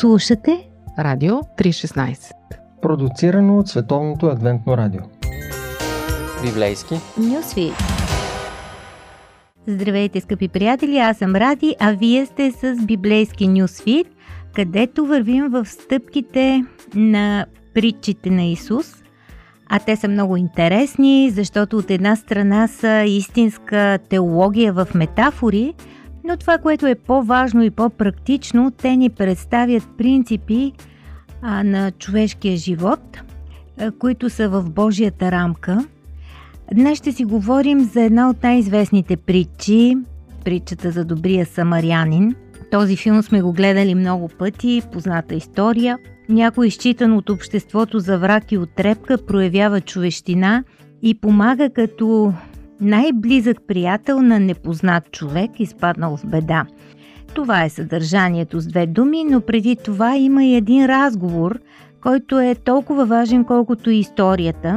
Слушате Радио 316 Продуцирано от Световното адвентно радио. Библейски. Нюсви Здравейте, скъпи приятели, аз съм Ради, а вие сте с Библейски Нюсфит, където вървим в стъпките на притчите на Исус. А те са много интересни, защото от една страна са истинска теология в метафори, но това, което е по-важно и по-практично, те ни представят принципи а, на човешкия живот, а, които са в Божията рамка. Днес ще си говорим за една от най-известните притчи, притчата за добрия самарянин. Този филм сме го гледали много пъти, позната история. Някой изчитан от обществото за враг и отрепка проявява човещина и помага като най-близък приятел на непознат човек, изпаднал в беда. Това е съдържанието с две думи, но преди това има и един разговор, който е толкова важен, колкото и историята.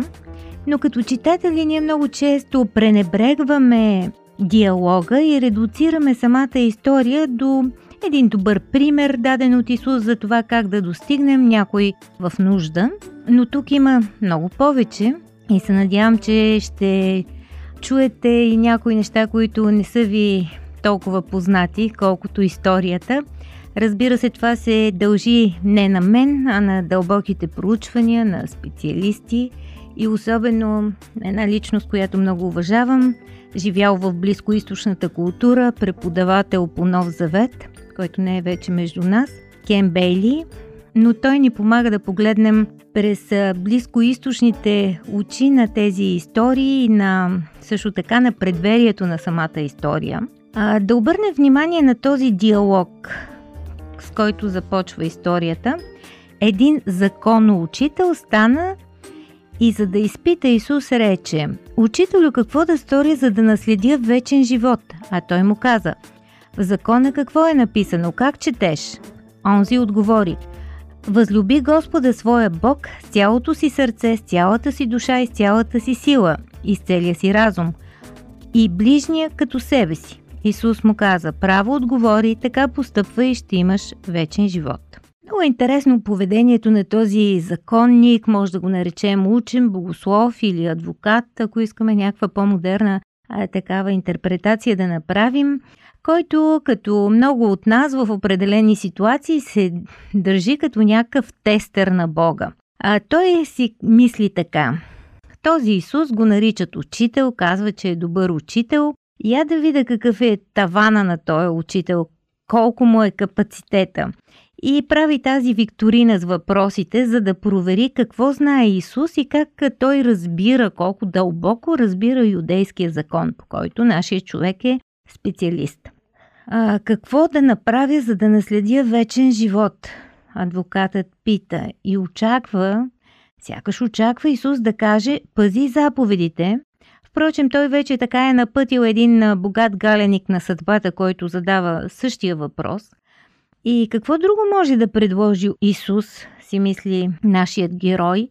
Но като читатели ние много често пренебрегваме диалога и редуцираме самата история до един добър пример, даден от Исус за това как да достигнем някой в нужда. Но тук има много повече и се надявам, че ще чуете и някои неща, които не са ви толкова познати, колкото историята. Разбира се, това се дължи не на мен, а на дълбоките проучвания на специалисти и особено една личност, която много уважавам, живял в близкоисточната култура, преподавател по Нов Завет, който не е вече между нас, Кен Бейли, но той ни помага да погледнем през близкоисточните очи на тези истории и на също така на предверието на самата история. А, да обърнем внимание на този диалог, с който започва историята. Един законоучител стана и за да изпита Исус рече Учителю, какво да сторя, за да наследя вечен живот? А той му каза В закона какво е написано? Как четеш? Онзи отговори Възлюби Господа своя Бог с цялото си сърце, с цялата си душа и с цялата си сила и с целия си разум и ближния като себе си. Исус му каза, право отговори, така постъпва и ще имаш вечен живот. Много е интересно поведението на този законник, може да го наречем учен, богослов или адвокат, ако искаме някаква по-модерна а, такава интерпретация да направим, който като много от нас в определени ситуации се държи като някакъв тестер на Бога. А той си мисли така. Този Исус го наричат учител, казва, че е добър учител. Я да видя какъв е тавана на този учител, колко му е капацитета. И прави тази викторина с въпросите, за да провери какво знае Исус и как той разбира, колко дълбоко разбира юдейския закон, по който нашия човек е специалист. А, какво да направя, за да наследя вечен живот? Адвокатът пита и очаква Сякаш очаква Исус да каже «Пази заповедите». Впрочем, той вече така е напътил един богат галеник на съдбата, който задава същия въпрос. И какво друго може да предложи Исус, си мисли нашият герой,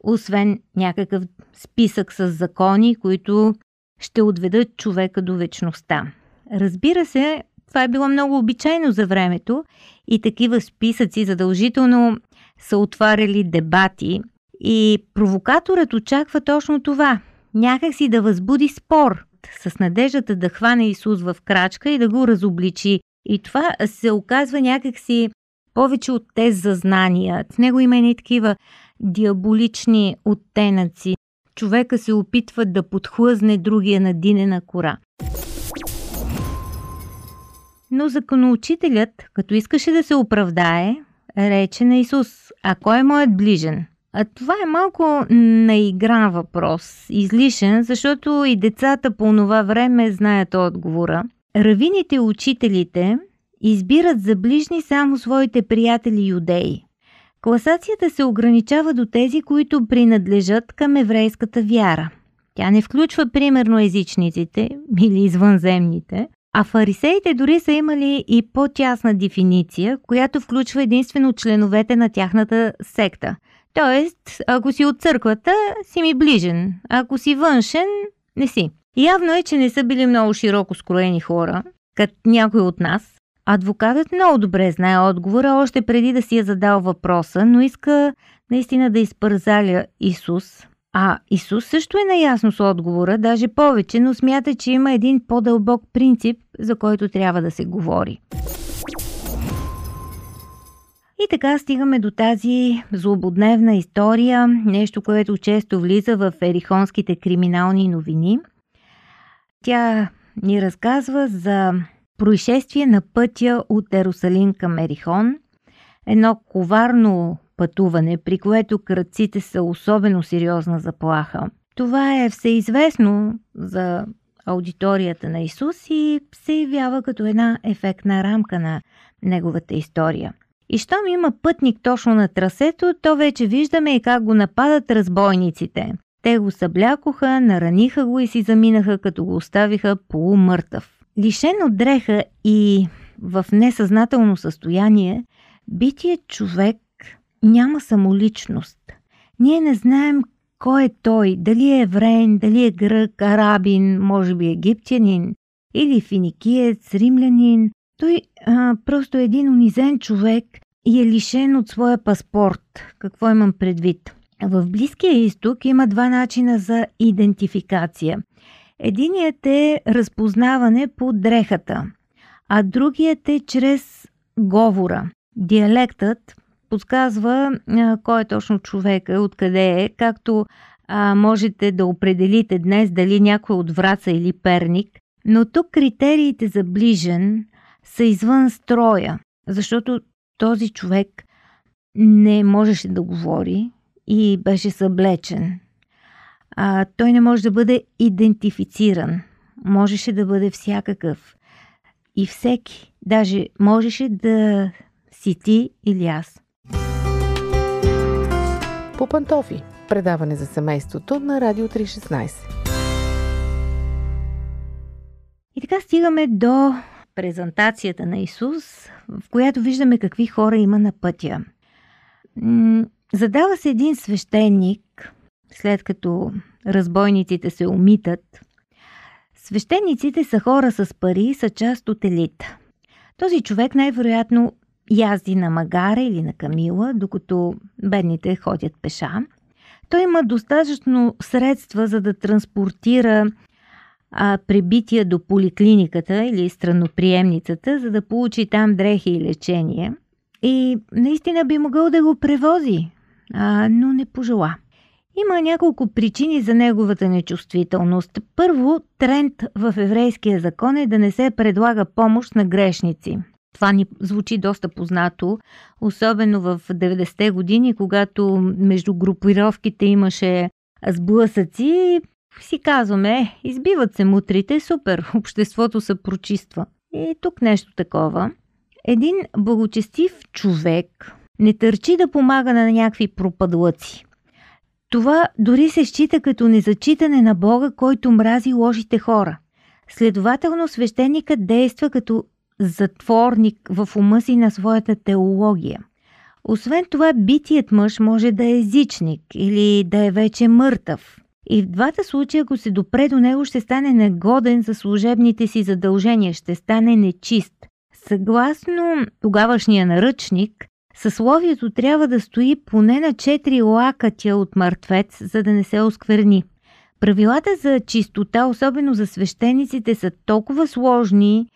освен някакъв списък с закони, които ще отведат човека до вечността. Разбира се, това е било много обичайно за времето и такива списъци задължително са отваряли дебати – и провокаторът очаква точно това. Някак си да възбуди спор, с надеждата да хване Исус в крачка и да го разобличи. И това се оказва някакси повече от тез за знания. В него има и такива диаболични оттенъци. Човека се опитва да подхлъзне другия на динена кора. Но законоучителят, като искаше да се оправдае, рече на Исус, а кой е моят ближен? А това е малко наигран въпрос, излишен, защото и децата по това време знаят отговора. Равините и учителите избират за ближни само своите приятели юдеи. Класацията се ограничава до тези, които принадлежат към еврейската вяра. Тя не включва примерно езичниците или извънземните, а фарисеите дори са имали и по-тясна дефиниция, която включва единствено членовете на тяхната секта – Тоест, ако си от църквата, си ми ближен. Ако си външен, не си. Явно е, че не са били много широко скроени хора, като някой от нас. Адвокатът много добре знае отговора, още преди да си е задал въпроса, но иска наистина да изпързаля Исус. А Исус също е наясно с отговора, даже повече, но смята, че има един по-дълбок принцип, за който трябва да се говори. И така стигаме до тази злободневна история, нещо, което често влиза в ерихонските криминални новини. Тя ни разказва за происшествие на пътя от Ерусалим към Ерихон, едно коварно пътуване, при което кръците са особено сериозна заплаха. Това е всеизвестно за аудиторията на Исус и се явява като една ефектна рамка на неговата история. И щом има пътник точно на трасето, то вече виждаме и как го нападат разбойниците. Те го съблякоха, нараниха го и си заминаха, като го оставиха полумъртъв. Лишен от дреха и в несъзнателно състояние, битият човек няма самоличност. Ние не знаем кой е той, дали е евреин, дали е грък, арабин, може би египтянин, или финикиец, римлянин. Той а, просто е един унизен човек и е лишен от своя паспорт. Какво имам предвид? В Близкия изток има два начина за идентификация. Единият е разпознаване по дрехата, а другият е чрез говора. Диалектът подсказва а, кой е точно човека, откъде е, както а, можете да определите днес дали някой от Враца или Перник, но тук критериите за ближен са извън строя, защото този човек не можеше да говори и беше съблечен. А, той не може да бъде идентифициран. Можеше да бъде всякакъв. И всеки, даже можеше да си ти или аз. По пантофи. Предаване за семейството на Радио 316. И така стигаме до презентацията на Исус, в която виждаме какви хора има на пътя. Задава се един свещеник, след като разбойниците се умитат. Свещениците са хора с пари и са част от елита. Този човек най-вероятно язди на магара или на камила, докато бедните ходят пеша. Той има достатъчно средства за да транспортира а, прибития до поликлиниката или страноприемницата, за да получи там дрехи и лечение. И наистина би могъл да го превози, а, но не пожела. Има няколко причини за неговата нечувствителност. Първо, тренд в еврейския закон е да не се предлага помощ на грешници. Това ни звучи доста познато, особено в 90-те години, когато между групировките имаше сблъсъци. Си казваме, избиват се мутрите, супер, обществото се прочиства. И тук нещо такова. Един благочестив човек не търчи да помага на някакви пропадлъци. Това дори се счита като незачитане на Бога, който мрази лошите хора. Следователно, свещеникът действа като затворник в ума си на своята теология. Освен това, битият мъж може да е езичник или да е вече мъртъв. И в двата случая, ако се допре до него, ще стане негоден за служебните си задължения, ще стане нечист. Съгласно тогавашния наръчник, съсловието трябва да стои поне на 4 лакътя от мъртвец, за да не се оскверни. Правилата за чистота, особено за свещениците, са толкова сложни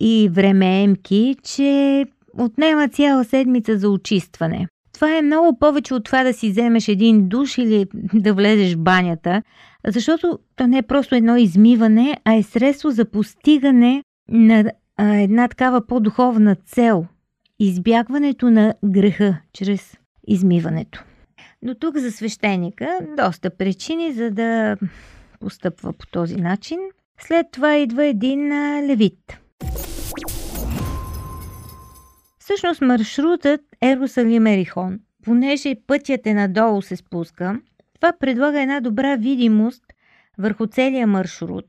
и времеемки, че отнема цяла седмица за очистване. Това е много повече от това да си вземеш един душ или да влезеш в банята, защото то не е просто едно измиване, а е средство за постигане на една такава по-духовна цел избягването на греха чрез измиването. Но тук за свещеника доста причини, за да постъпва по този начин. След това идва един левит. Всъщност маршрутът Ерусалим-Ерихон, понеже пътят е надолу се спуска, това предлага една добра видимост върху целия маршрут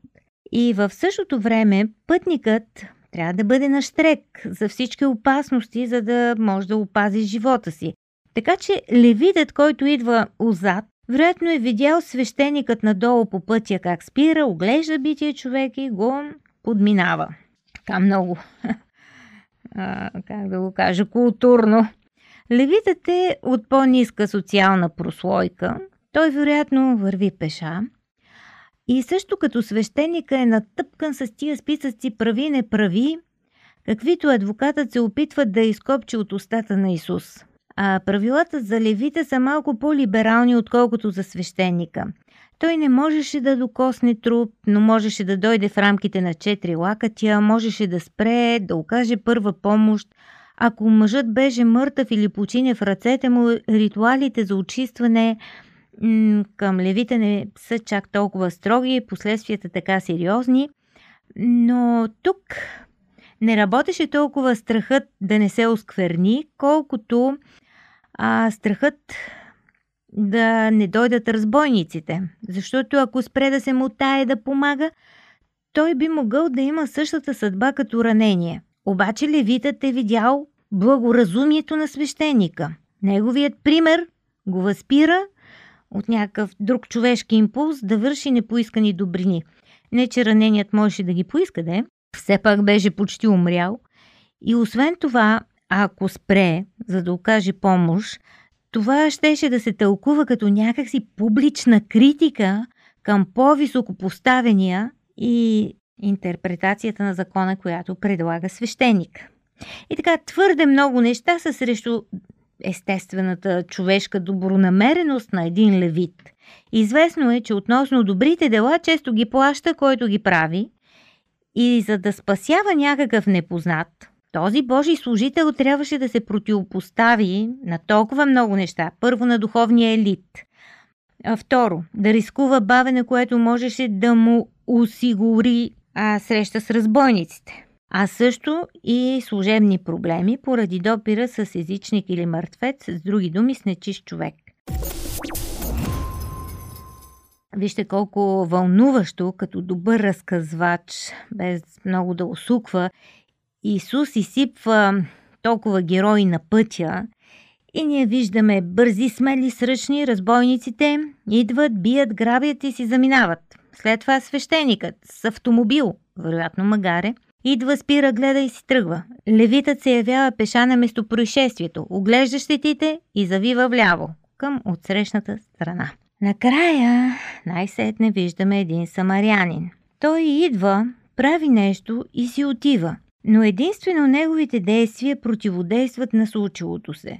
и в същото време пътникът трябва да бъде на штрек за всички опасности, за да може да опази живота си. Така че левидът, който идва отзад, вероятно е видял свещеникът надолу по пътя как спира, оглежда бития човек и го подминава. Така много как да го кажа, културно. Левитът е от по-ниска социална прослойка. Той вероятно върви пеша. И също като свещеника е натъпкан с тия списъци прави не прави, каквито адвокатът се опитва да изкопчи от устата на Исус. А правилата за левите са малко по-либерални, отколкото за свещеника. Той не можеше да докосне труп, но можеше да дойде в рамките на четири лакътя, можеше да спре, да окаже първа помощ. Ако мъжът беше мъртъв или почине в ръцете му, ритуалите за очистване м- към левите не са чак толкова строги, последствията така сериозни. Но тук не работеше толкова страхът да не се оскверни, колкото а, страхът да не дойдат разбойниците. Защото ако спре да се мутае да помага, той би могъл да има същата съдба като ранение. Обаче левитът е видял благоразумието на свещеника. Неговият пример го възпира от някакъв друг човешки импулс да върши непоискани добрини. Не, че раненият можеше да ги поиска, да все пак беше почти умрял. И освен това, ако спре, за да окаже помощ, това щеше да се тълкува като някакси публична критика към по-високо поставения и интерпретацията на закона, която предлага свещеник. И така, твърде много неща са срещу естествената човешка добронамереност на един левит. Известно е, че относно добрите дела често ги плаща, който ги прави, и за да спасява някакъв непознат, този Божий служител трябваше да се противопостави на толкова много неща. Първо на духовния елит. А второ, да рискува бавене, което можеше да му осигури а, среща с разбойниците. А също и служебни проблеми поради допира с езичник или мъртвец, с други думи с нечист човек. Вижте колко вълнуващо, като добър разказвач, без много да усуква, Исус изсипва толкова герои на пътя и ние виждаме бързи, смели, сръчни, разбойниците идват, бият, грабят и си заминават. След това свещеникът с автомобил, вероятно магаре, идва, спира, гледа и си тръгва. Левитът се явява пеша на местопроизшествието, оглежда щетите и завива вляво, към отсрещната страна. Накрая най-сетне виждаме един самарянин. Той идва, прави нещо и си отива но единствено неговите действия противодействат на случилото се.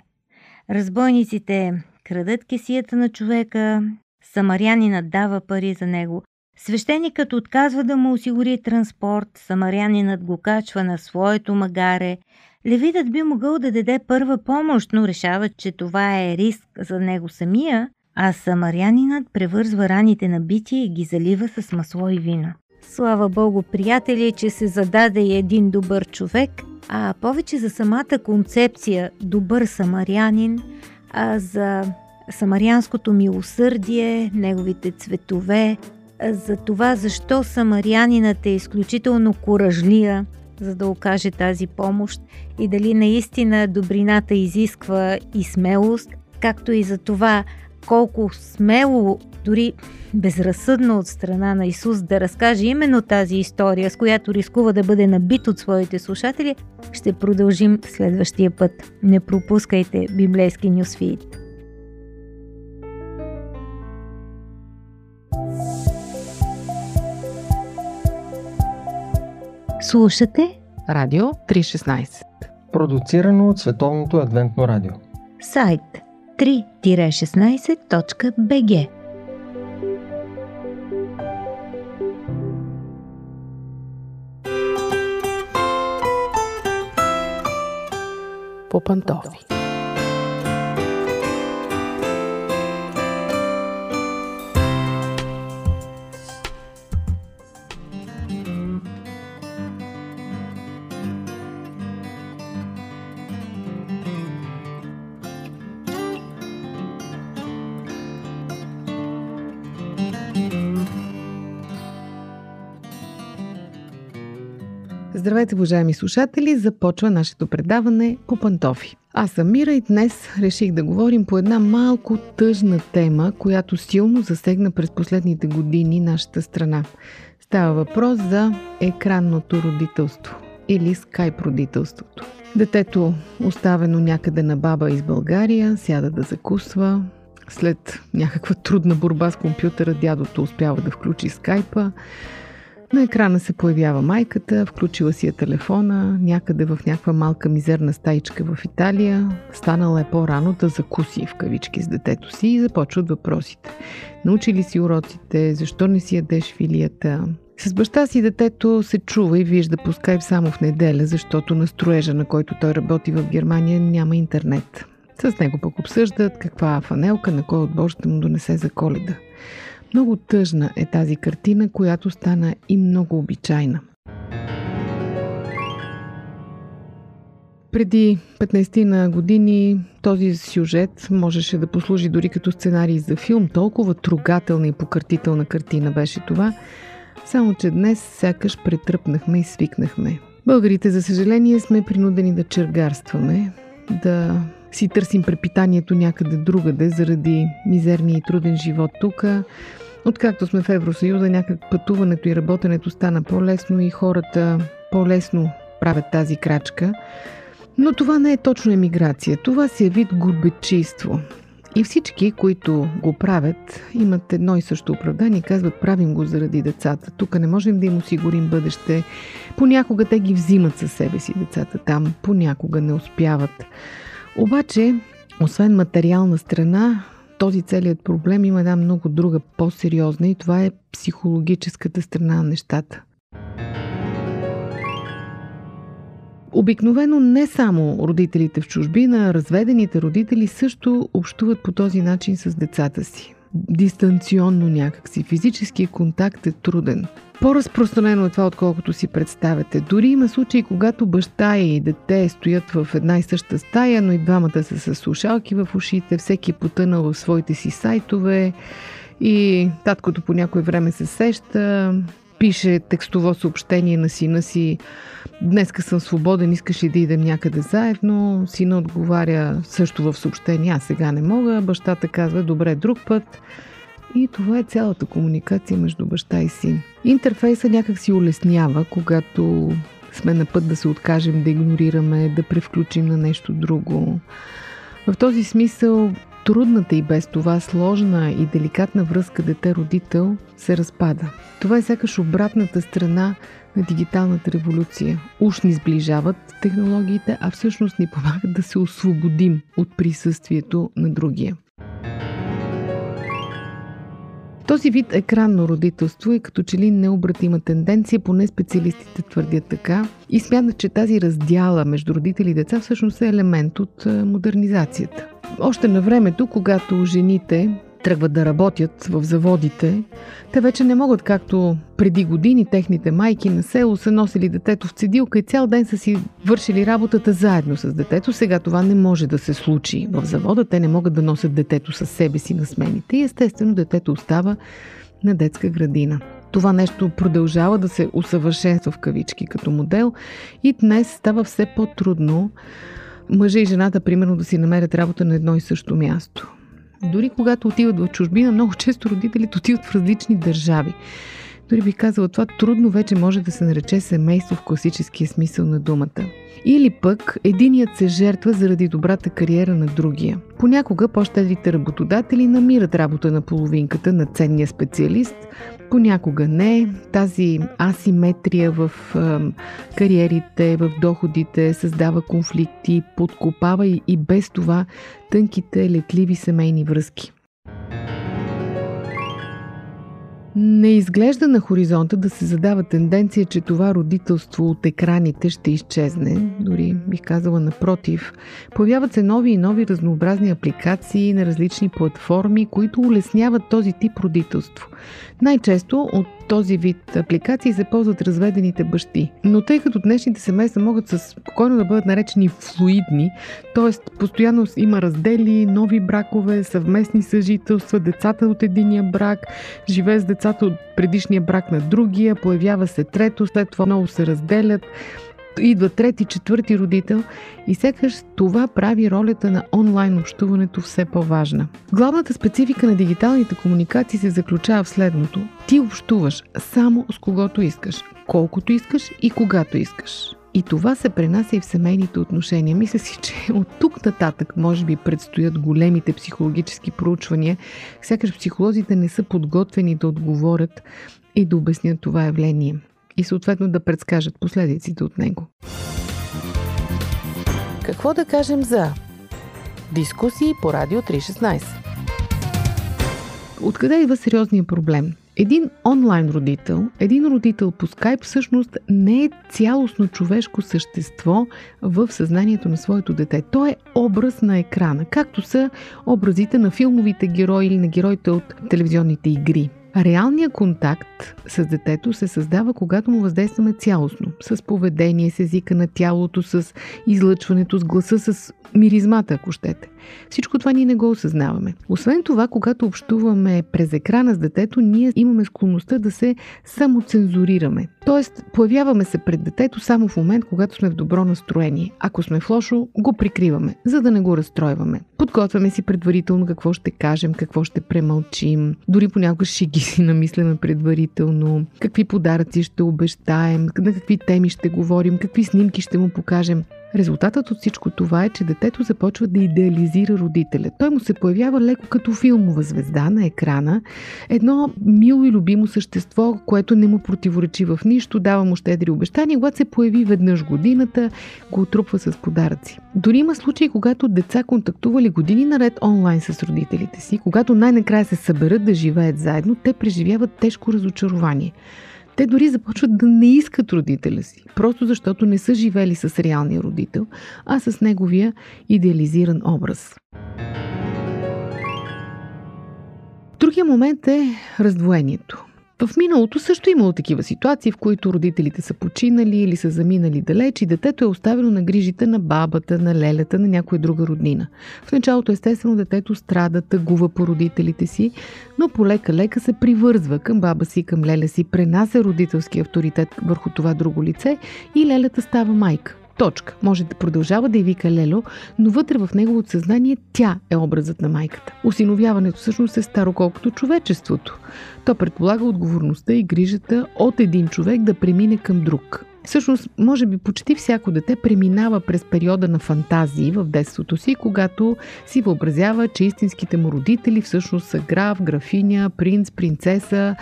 Разбойниците крадат кесията на човека, самарянинът дава пари за него, свещеникът отказва да му осигури транспорт, самарянинът го качва на своето магаре, левитът би могъл да даде първа помощ, но решава, че това е риск за него самия, а самарянинът превързва раните на бити и ги залива с масло и вино. Слава Богу, приятели, че се зададе и един добър човек, а повече за самата концепция добър самарянин, а за самарянското милосърдие, неговите цветове, за това защо самарянинът е изключително коражлия, за да окаже тази помощ и дали наистина добрината изисква и смелост, както и за това колко смело, дори безразсъдно от страна на Исус да разкаже именно тази история, с която рискува да бъде набит от своите слушатели, ще продължим следващия път. Не пропускайте библейски нюсфит. Слушате Радио 316 Продуцирано от Световното адвентно радио Сайт 3-16.bg По пантофи Здравейте, уважаеми слушатели! Започва нашето предаване по пантофи. Аз съм Мира и днес реших да говорим по една малко тъжна тема, която силно засегна през последните години нашата страна. Става въпрос за екранното родителство. или скайп родителството. Детето, оставено някъде на баба из България, сяда да закусва. След някаква трудна борба с компютъра, дядото успява да включи скайпа. На екрана се появява майката, включила си е телефона, някъде в някаква малка мизерна стаичка в Италия. Станала е по-рано да закуси в кавички с детето си и започват въпросите. Научи ли си уроците? Защо не си ядеш филията? С баща си детето се чува и вижда по скайп само в неделя, защото на строежа, на който той работи в Германия, няма интернет. С него пък обсъждат каква фанелка на кой отбор ще му донесе за коледа. Много тъжна е тази картина, която стана и много обичайна. Преди 15 на години този сюжет можеше да послужи дори като сценарий за филм. Толкова трогателна и покъртителна картина беше това. Само, че днес сякаш претръпнахме и свикнахме. Българите, за съжаление, сме принудени да чергарстваме, да си търсим препитанието някъде другаде заради мизерния и труден живот тук. Откакто сме в Евросъюза, някак пътуването и работенето стана по-лесно и хората по-лесно правят тази крачка. Но това не е точно емиграция. Това си е вид гурбечийство. И всички, които го правят, имат едно и също оправдание. Казват, правим го заради децата. Тук не можем да им осигурим бъдеще. Понякога те ги взимат със себе си децата там, понякога не успяват. Обаче, освен материална страна, този целият проблем има една много друга, по-сериозна и това е психологическата страна на нещата. Обикновено не само родителите в чужбина, разведените родители също общуват по този начин с децата си. Дистанционно някакси. Физически контакт е труден. По-разпространено е това, отколкото си представяте. Дори има случаи, когато баща и дете стоят в една и съща стая, но и двамата са с слушалки в ушите, всеки е потънал в своите си сайтове и таткото по някое време се сеща, пише текстово съобщение на сина си Днеска съм свободен, искаш ли да идем някъде заедно? Сина отговаря също в съобщение, аз сега не мога. Бащата казва, добре, друг път. И това е цялата комуникация между баща и син. Интерфейса някак си улеснява, когато сме на път да се откажем, да игнорираме, да превключим на нещо друго. В този смисъл трудната и без това сложна и деликатна връзка дете-родител се разпада. Това е сякаш обратната страна на дигиталната революция. Уж ни сближават технологиите, а всъщност ни помагат да се освободим от присъствието на другия. Този вид екранно родителство е като че ли необратима тенденция, поне специалистите твърдят така, и смятат, че тази раздяла между родители и деца всъщност е елемент от модернизацията. Още на времето, когато жените тръгват да работят в заводите, те вече не могат, както преди години техните майки на село са носили детето в цедилка и цял ден са си вършили работата заедно с детето. Сега това не може да се случи в завода. Те не могат да носят детето със себе си на смените и естествено детето остава на детска градина. Това нещо продължава да се усъвършенства в кавички като модел и днес става все по-трудно мъжа и жената, примерно, да си намерят работа на едно и също място. Дори когато отиват в чужбина, много често родителите отиват в различни държави. Дори би казала, това трудно вече може да се нарече семейство в класическия смисъл на думата. Или пък единият се жертва заради добрата кариера на другия. Понякога по-щедрите работодатели намират работа на половинката на ценния специалист, понякога не. Тази асиметрия в е, кариерите, в доходите създава конфликти, подкопава и, и без това тънките, летливи семейни връзки. Не изглежда на хоризонта да се задава тенденция, че това родителство от екраните ще изчезне. Дори бих казала напротив. Появяват се нови и нови разнообразни апликации на различни платформи, които улесняват този тип родителство. Най-често от този вид апликации се ползват разведените бащи. Но тъй като днешните семейства могат спокойно да бъдат наречени флуидни, т.е. постоянно има раздели, нови бракове, съвместни съжителства, децата от единия брак, живее с децата от предишния брак на другия, появява се трето, след това много се разделят, идва трети, четвърти родител и сякаш това прави ролята на онлайн общуването все по-важна. Главната специфика на дигиталните комуникации се заключава в следното. Ти общуваш само с когото искаш, колкото искаш и когато искаш. И това се пренася и в семейните отношения. Мисля си, че от тук нататък може би предстоят големите психологически проучвания. Сякаш психолозите не са подготвени да отговорят и да обяснят това явление. И съответно да предскажат последиците от него. Какво да кажем за дискусии по Радио 316? Откъде идва сериозния проблем? Един онлайн родител, един родител по скайп всъщност не е цялостно човешко същество в съзнанието на своето дете. Той е образ на екрана, както са образите на филмовите герои или на героите от телевизионните игри. Реалният контакт с детето се създава, когато му въздействаме цялостно. С поведение, с езика на тялото, с излъчването, с гласа, с миризмата, ако щете. Всичко това ние не го осъзнаваме. Освен това, когато общуваме през екрана с детето, ние имаме склонността да се самоцензурираме. Тоест, появяваме се пред детето само в момент, когато сме в добро настроение. Ако сме в лошо, го прикриваме, за да не го разстройваме. Подготвяме си предварително какво ще кажем, какво ще премълчим. Дори понякога шиги си намисляме предварително, какви подаръци ще обещаем, на какви теми ще говорим, какви снимки ще му покажем. Резултатът от всичко това е, че детето започва да идеализира родителя. Той му се появява леко като филмова звезда на екрана, едно мило и любимо същество, което не му противоречи в нищо, дава му щедри обещания, когато се появи веднъж годината, го отрупва с подаръци. Дори има случаи, когато деца контактували години наред онлайн с родителите си, когато най-накрая се съберат да живеят заедно, те преживяват тежко разочарование. Те дори започват да не искат родителя си, просто защото не са живели с реалния родител, а с неговия идеализиран образ. Другия момент е раздвоението. В миналото също имало такива ситуации, в които родителите са починали или са заминали далеч и детето е оставено на грижите на бабата, на лелята, на някоя друга роднина. В началото естествено детето страда, тъгува по родителите си, но полека-лека се привързва към баба си, към леля си, пренася родителски авторитет върху това друго лице и лелята става майка. Точка. Може да продължава да й вика Лело, но вътре в неговото съзнание тя е образът на майката. Осиновяването всъщност е старо колкото човечеството. То предполага отговорността и грижата от един човек да премине към друг. Всъщност, може би почти всяко дете преминава през периода на фантазии в детството си, когато си въобразява, че истинските му родители всъщност са граф, графиня, принц, принцеса,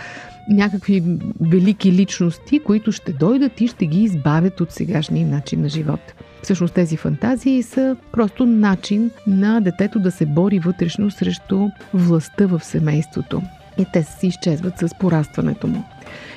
някакви велики личности, които ще дойдат и ще ги избавят от сегашния начин на живот. Всъщност тези фантазии са просто начин на детето да се бори вътрешно срещу властта в семейството. И те си изчезват с порастването му.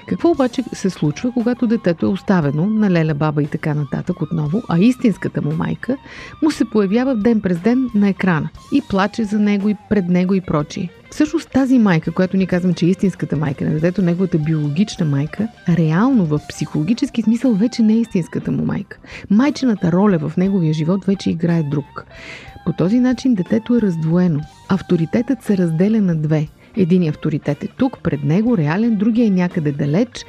Какво обаче се случва, когато детето е оставено на леля баба и така нататък отново, а истинската му майка му се появява ден през ден на екрана и плаче за него и пред него и прочие. Всъщност тази майка, която ни казвам, че е истинската майка на детето, неговата биологична майка, реално в психологически смисъл вече не е истинската му майка. Майчената роля в неговия живот вече играе друг. По този начин детето е раздвоено. Авторитетът се разделя на две. Един авторитет е тук, пред него, реален, другия е някъде далеч.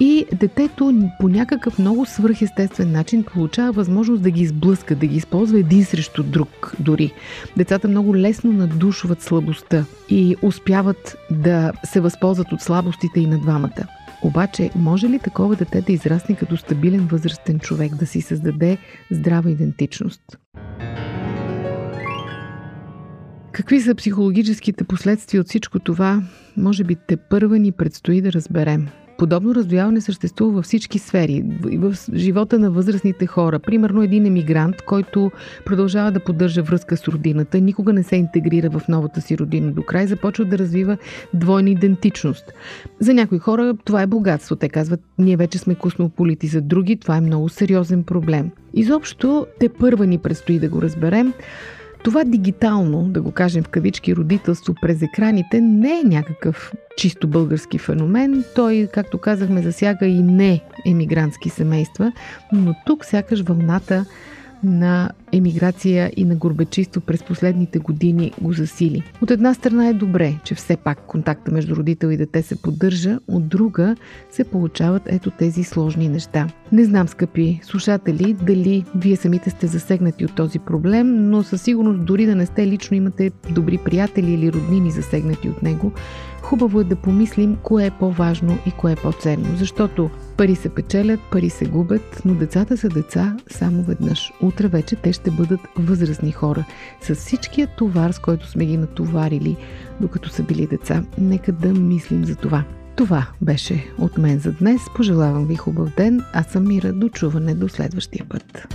И детето по някакъв много свръхестествен начин получава възможност да ги изблъска, да ги използва един срещу друг дори. Децата много лесно надушват слабостта и успяват да се възползват от слабостите и на двамата. Обаче, може ли такова дете да израсне като стабилен възрастен човек, да си създаде здрава идентичност? Какви са психологическите последствия от всичко това, може би те първа ни предстои да разберем. Подобно раздвояване съществува във всички сфери. В живота на възрастните хора. Примерно един емигрант, който продължава да поддържа връзка с родината, никога не се интегрира в новата си родина до край, започва да развива двойна идентичност. За някои хора това е богатство. Те казват, ние вече сме космополити. За други това е много сериозен проблем. Изобщо те първа ни предстои да го разберем. Това дигитално, да го кажем в кавички, родителство през екраните не е някакъв чисто български феномен. Той, както казахме, засяга и не емигрантски семейства, но тук сякаш вълната на емиграция и на горбечиство през последните години го засили. От една страна е добре, че все пак контакта между родител и дете се поддържа, от друга се получават ето тези сложни неща. Не знам, скъпи слушатели, дали вие самите сте засегнати от този проблем, но със сигурност дори да не сте лично имате добри приятели или роднини засегнати от него, хубаво е да помислим кое е по-важно и кое е по-ценно, защото Пари се печелят, пари се губят, но децата са деца само веднъж. Утре вече те ще бъдат възрастни хора. С всичкия товар, с който сме ги натоварили, докато са били деца, нека да мислим за това. Това беше от мен за днес. Пожелавам ви хубав ден. Аз съм Мира. До чуване до следващия път.